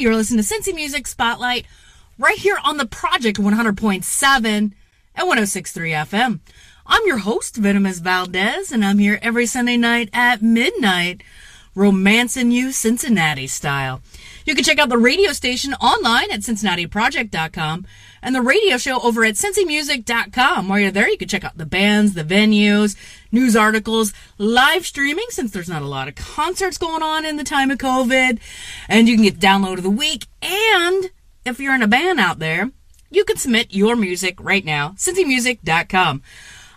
You're listening to Cincy Music Spotlight right here on the Project 100.7 and 106.3 FM. I'm your host, Venomous Valdez, and I'm here every Sunday night at midnight, romancing you Cincinnati style. You can check out the radio station online at cincinnatiproject.com and the radio show over at cincymusic.com. While you're there, you can check out the bands, the venues, news articles, live streaming, since there's not a lot of concerts going on in the time of COVID. And you can get download of the week. And if you're in a band out there, you can submit your music right now, cincymusic.com.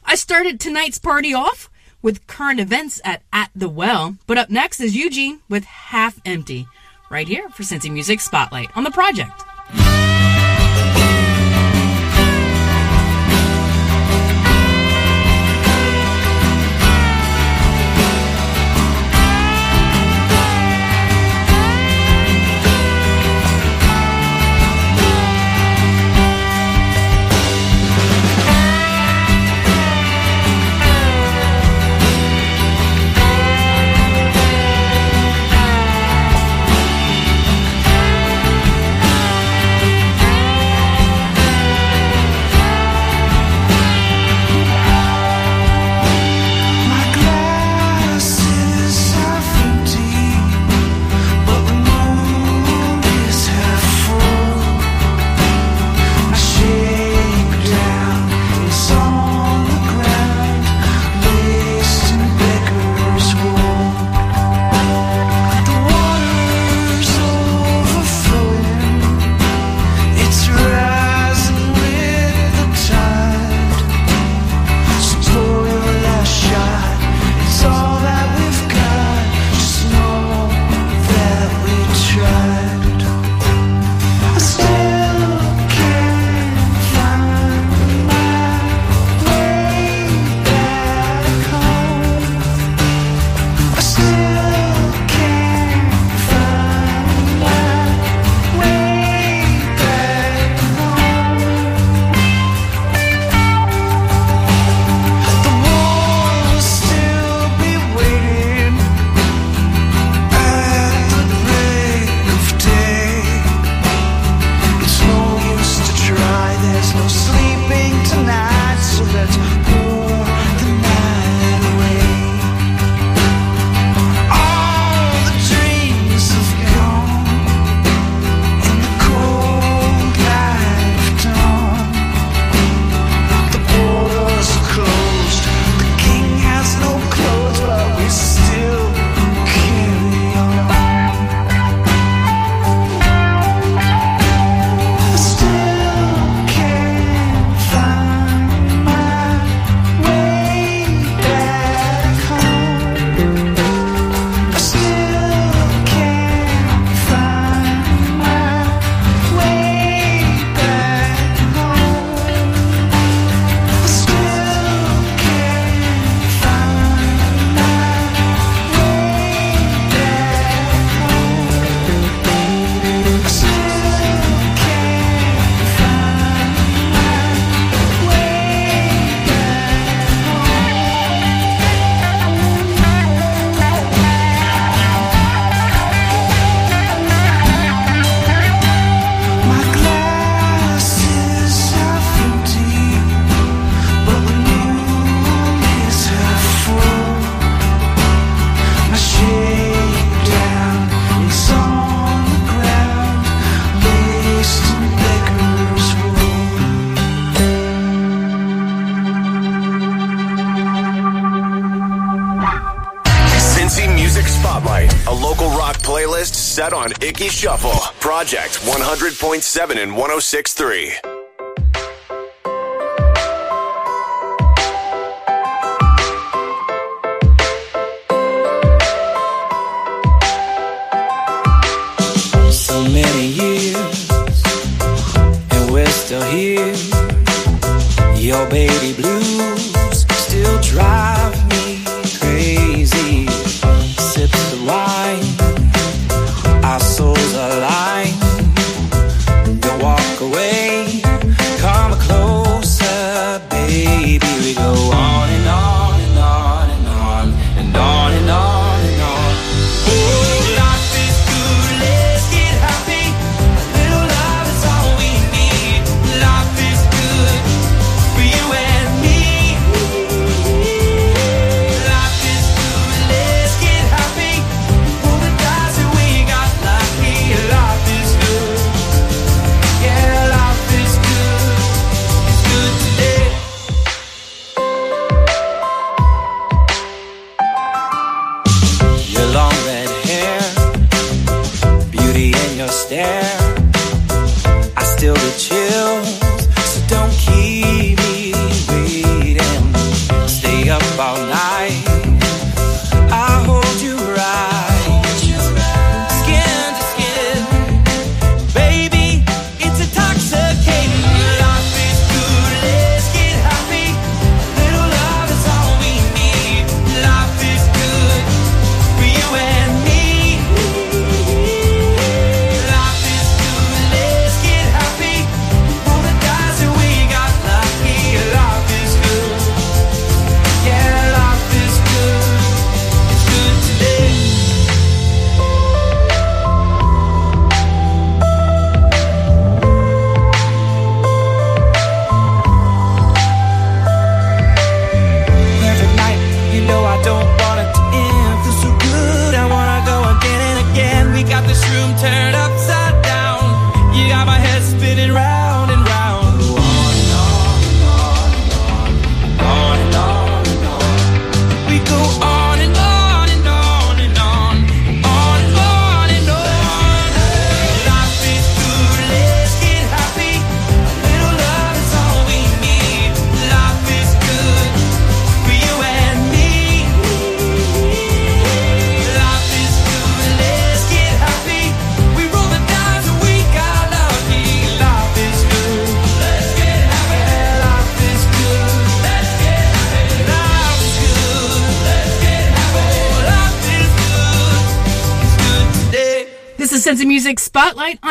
I started tonight's party off with current events at At the Well, but up next is Eugene with Half Empty, right here for Cincy Music Spotlight on the project. set on Icky Shuffle, Project 100.7 and 106.3. many years and we're still here. Your baby blue.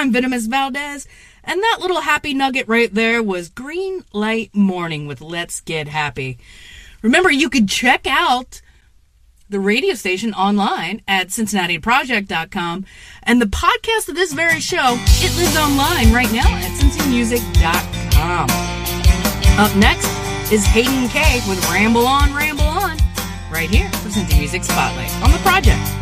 I'm Venomous Valdez, and that little happy nugget right there was Green Light Morning with Let's Get Happy. Remember, you could check out the radio station online at cincinnatiproject.com and the podcast of this very show it lives online right now at cincymusic.com up next is hayden k with ramble on ramble on right here for cincy music spotlight on the project.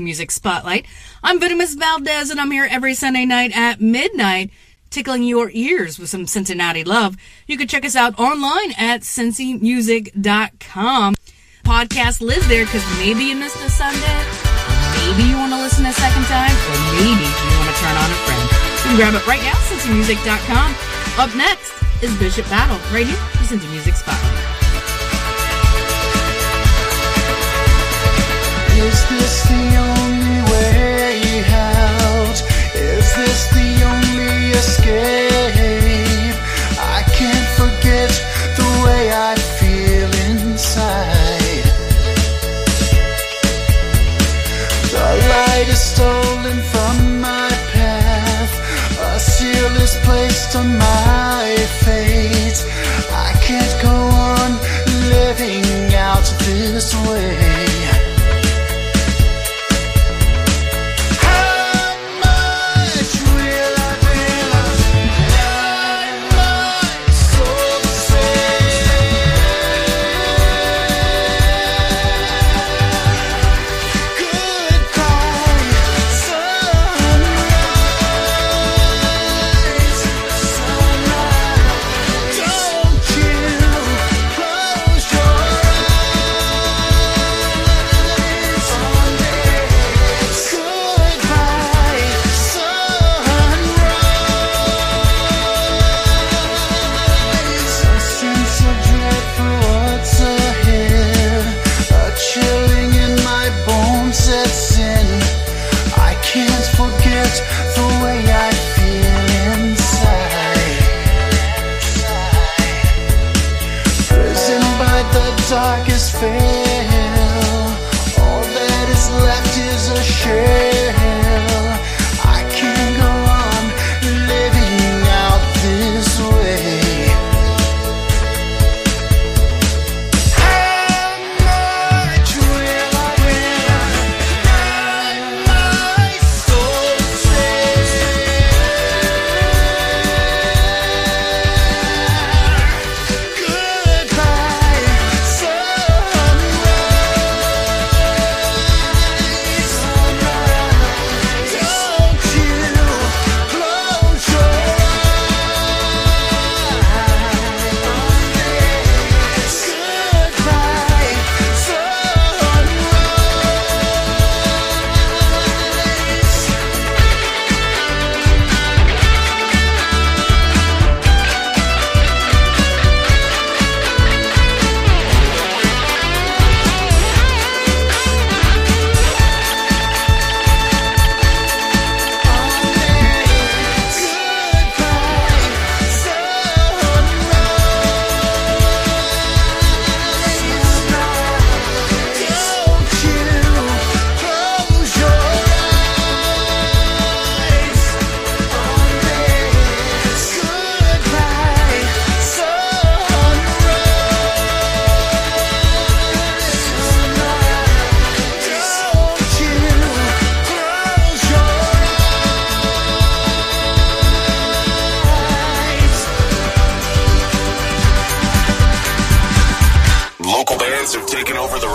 Music Spotlight. I'm Venomous Valdez, and I'm here every Sunday night at midnight, tickling your ears with some Cincinnati love. You can check us out online at cincymusic.com. Podcast lives there because maybe you missed a Sunday, maybe you want to listen a second time, or maybe you want to turn on a friend. You can grab it right now, cincymusic.com. Up next is Bishop Battle, right here, for Cincy Music Spotlight. On my fate. I can't go on living out this way. Darkest veil, all that is left is a shell.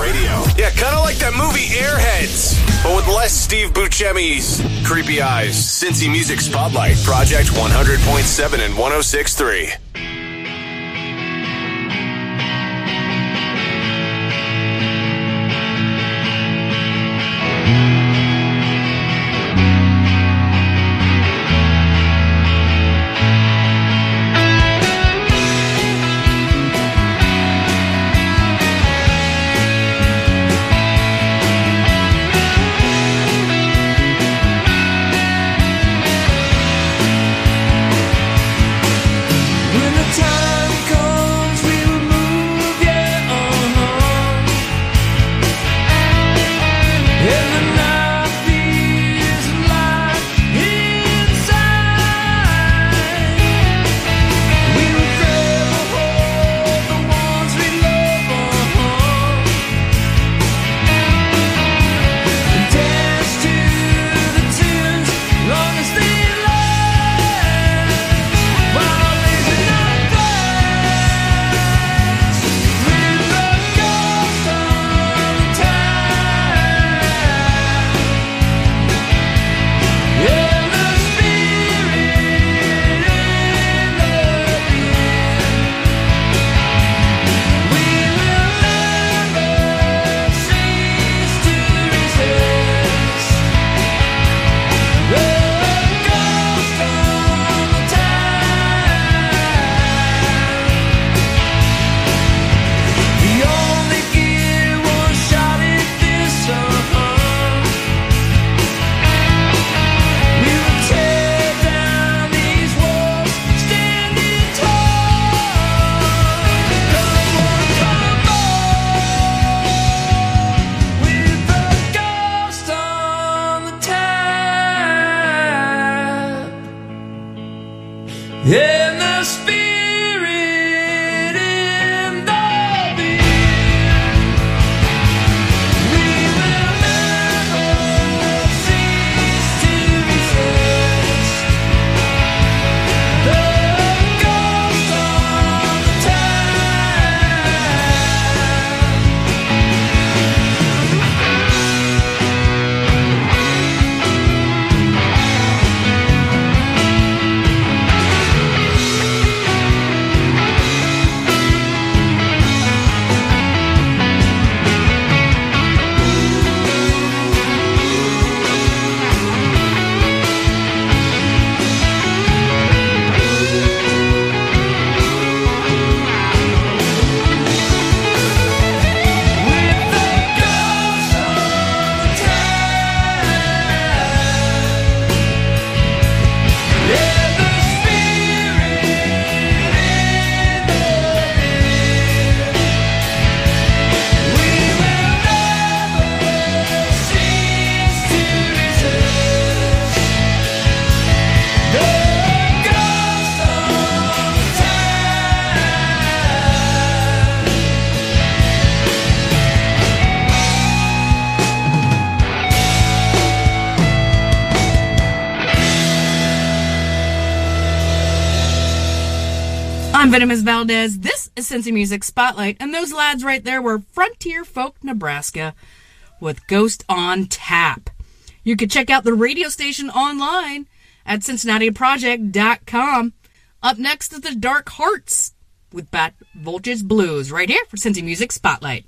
Radio. Yeah, kind of like that movie Airheads, but with less Steve Buscemi's creepy eyes. Cincy Music Spotlight, Project 100.7 and 106.3. I'm Venomous Valdez. This is Cincy Music Spotlight, and those lads right there were Frontier Folk Nebraska with Ghost on Tap. You can check out the radio station online at CincinnatiProject.com. Up next is the Dark Hearts with Bat Voltage Blues right here for Cincy Music Spotlight.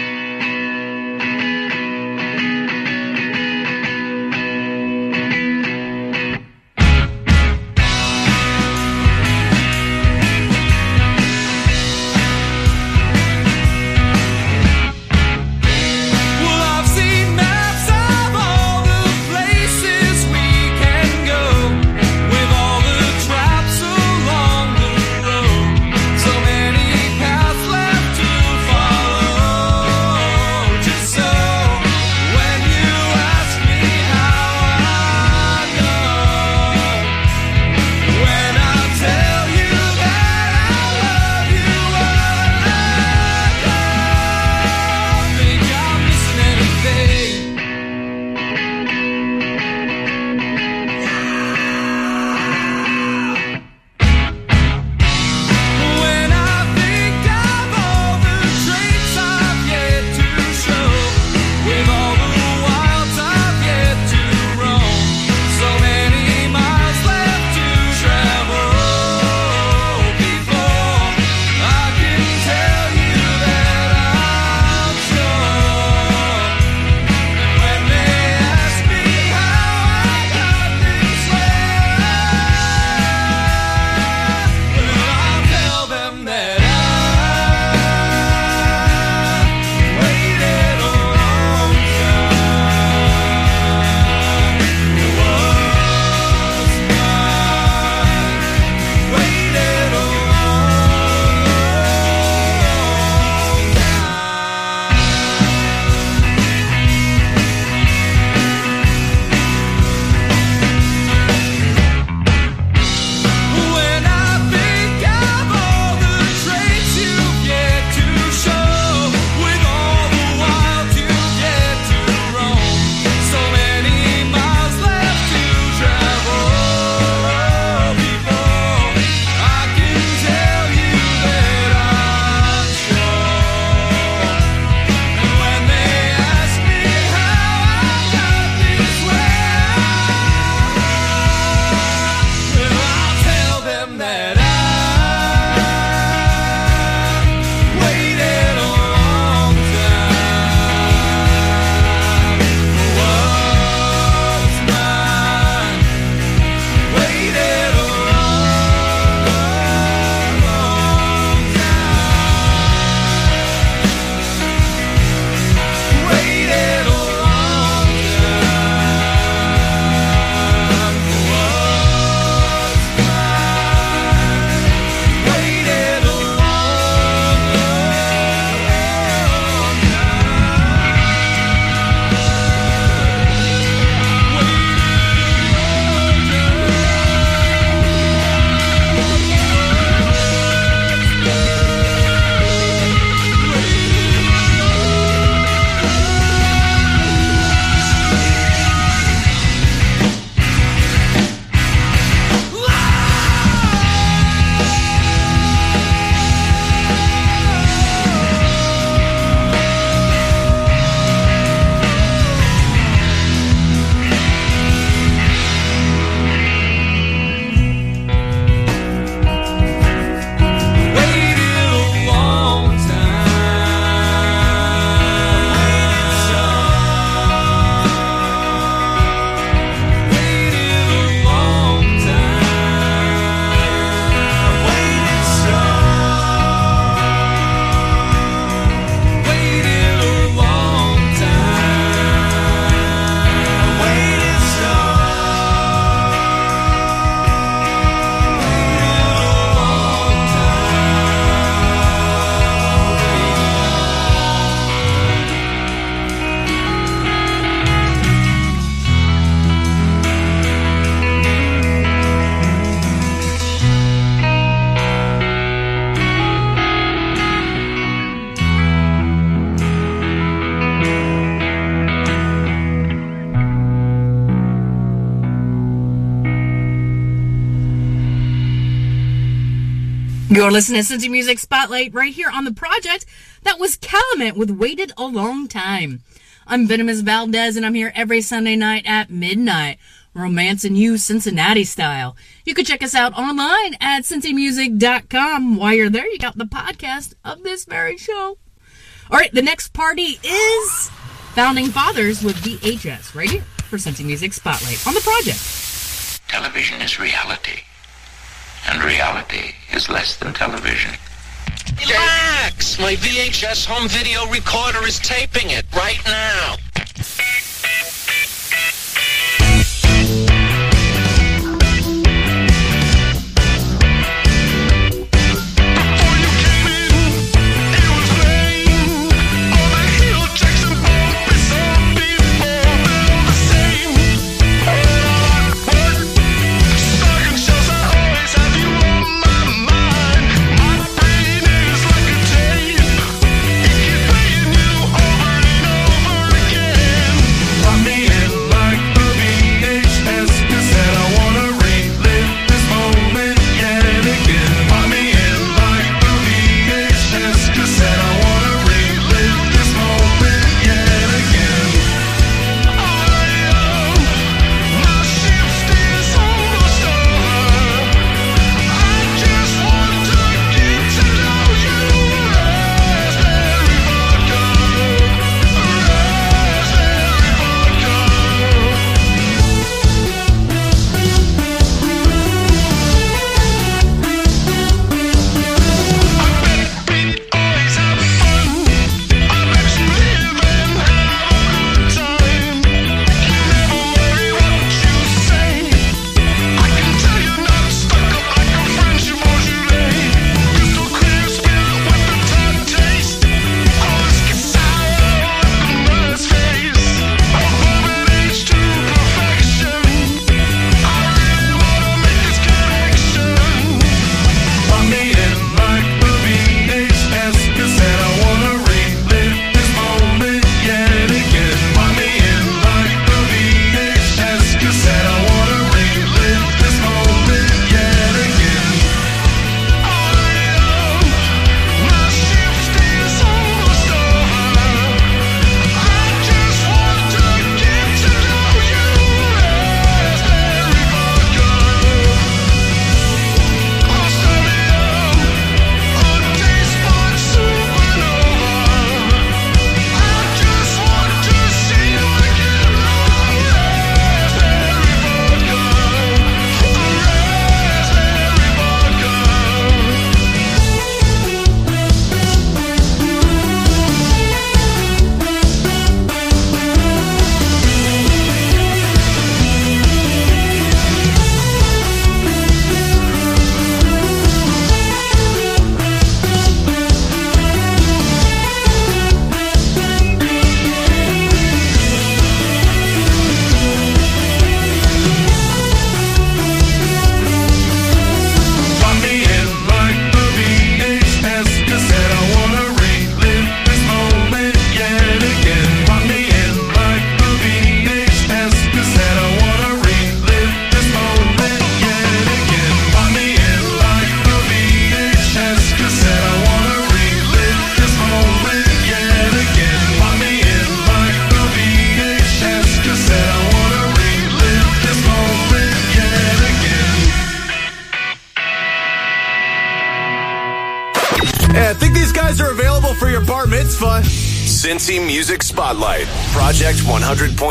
You're listening to Cincy Music Spotlight right here on the project. That was Calumet with Waited a Long Time. I'm Venomous Valdez and I'm here every Sunday night at midnight romancing you Cincinnati style. You can check us out online at cincymusic.com. While you're there, you got the podcast of this very show. All right, the next party is Founding Fathers with VHS right here for Cincy Music Spotlight on the project. Television is reality. And reality is less than television. Relax! My VHS home video recorder is taping it right now.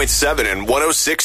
100.7 and 106.3.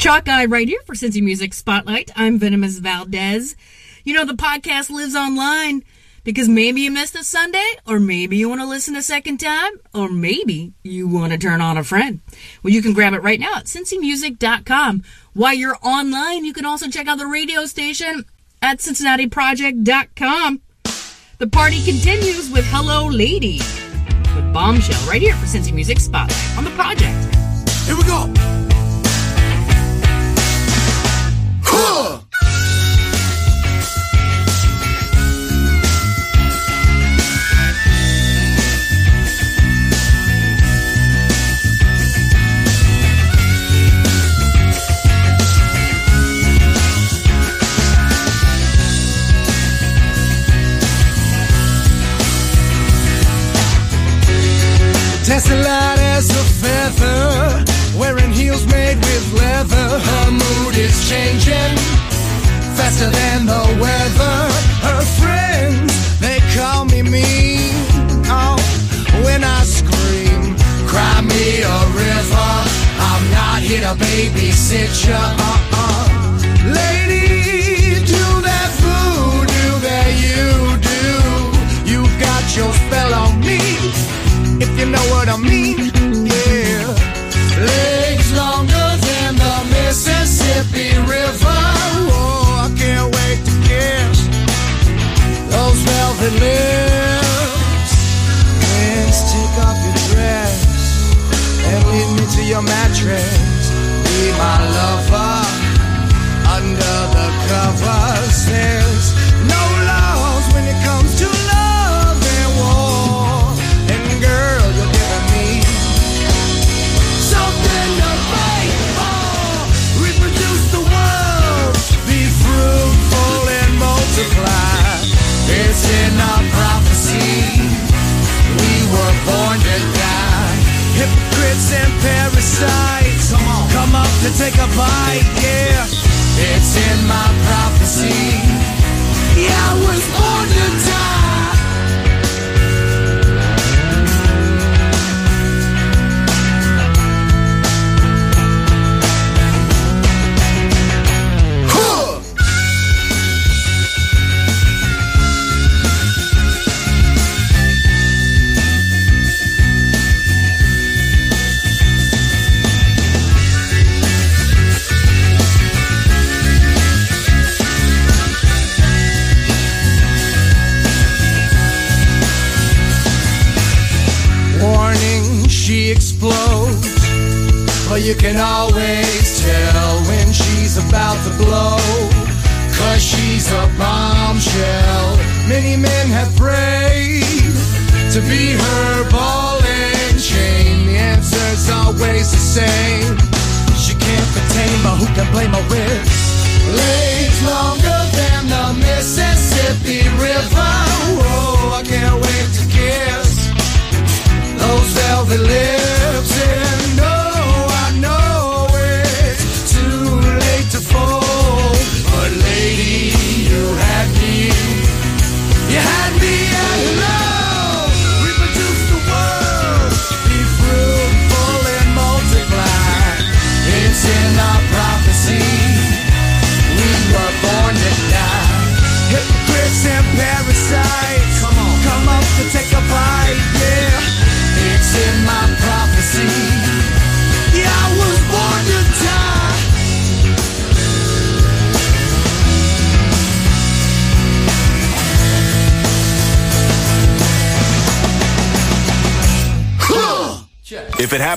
Chalk Eye right here for Cincy Music Spotlight. I'm Venomous Valdez. You know, the podcast lives online because maybe you missed a Sunday, or maybe you want to listen a second time, or maybe you want to turn on a friend. Well, you can grab it right now at cincymusic.com. While you're online, you can also check out the radio station at cincinnatiproject.com. The party continues with Hello Lady with Bombshell right here for Cincy Music Spotlight on the project. Here we go. Dancing is changing faster than the weather. Her friends, they call me mean. Oh, when I scream, cry me a river. I'm not here to babysit ya. Uh-uh. Lady, do that voodoo that you do. You got your spell on me if you know what I mean. Yeah. Legs longer velvet lips. Friends, take off your dress and lead me to your mattress. Be my lover under the covers. There's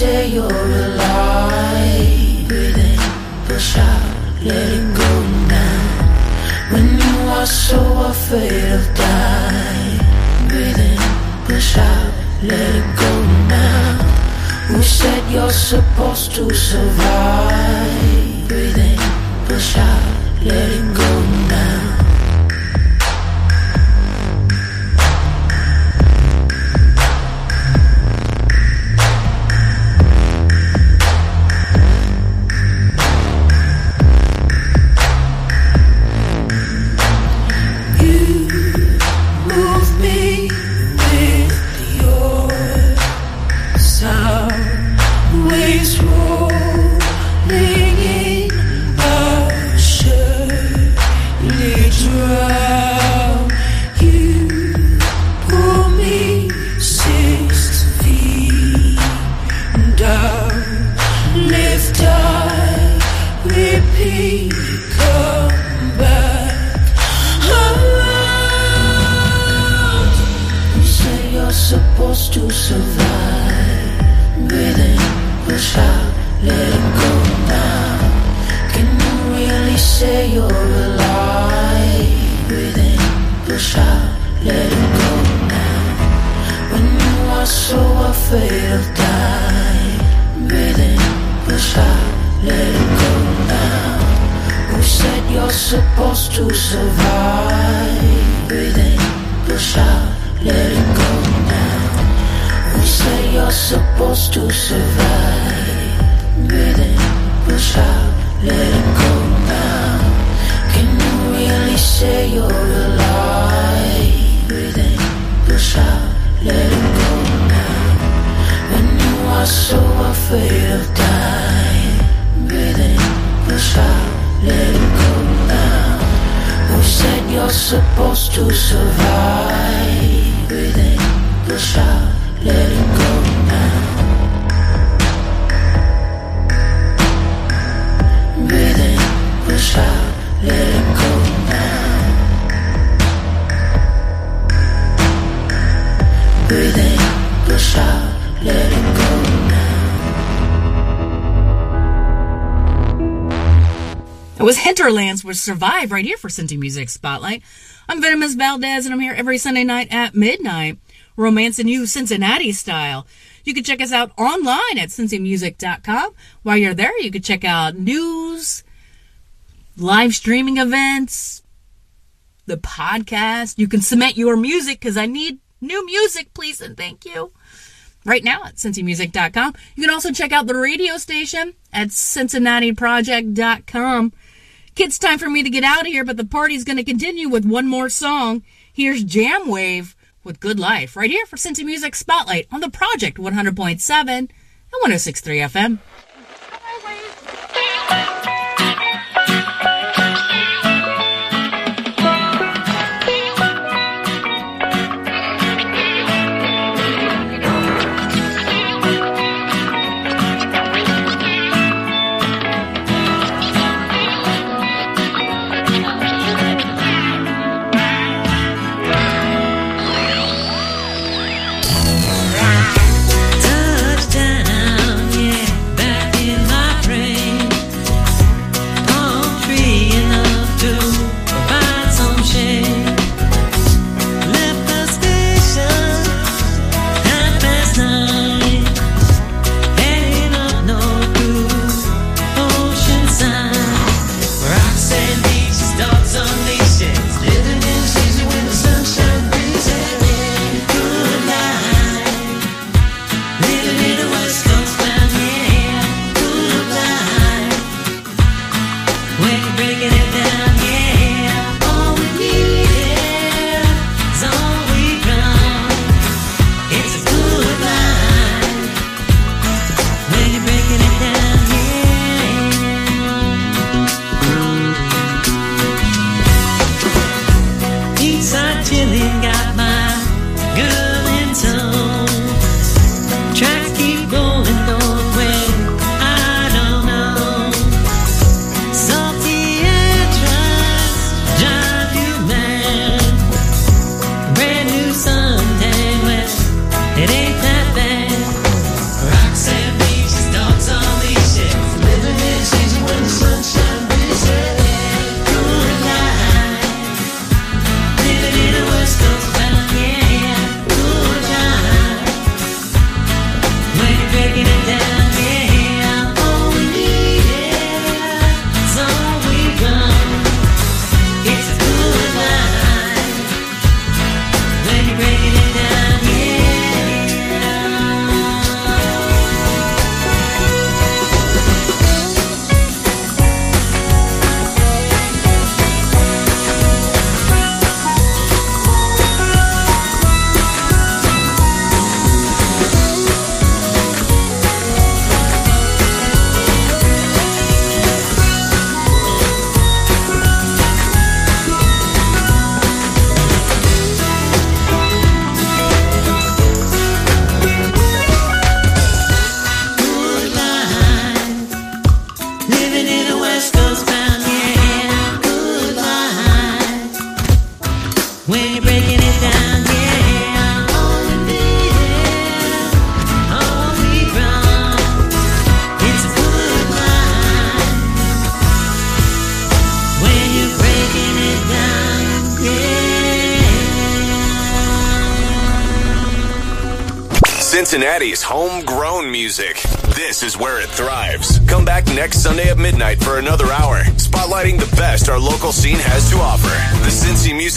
say you're alive? Breathe in, push out, let it go now. When you are so afraid of dying. Breathe in, push out, let it go now. Who said you're supposed to survive? Breathe in, push out, let it supposed to survive? Survive right here for Cincy Music Spotlight. I'm Venomous Valdez and I'm here every Sunday night at midnight, romancing you Cincinnati style. You can check us out online at cincymusic.com. While you're there, you can check out news, live streaming events, the podcast. You can submit your music because I need new music, please and thank you. Right now at cincymusic.com. You can also check out the radio station at cincinnatiproject.com. Kids, time for me to get out of here, but the party's going to continue with one more song. Here's Jam Wave with Good Life right here for Cincy Music Spotlight on the Project 100.7 and 106.3 FM.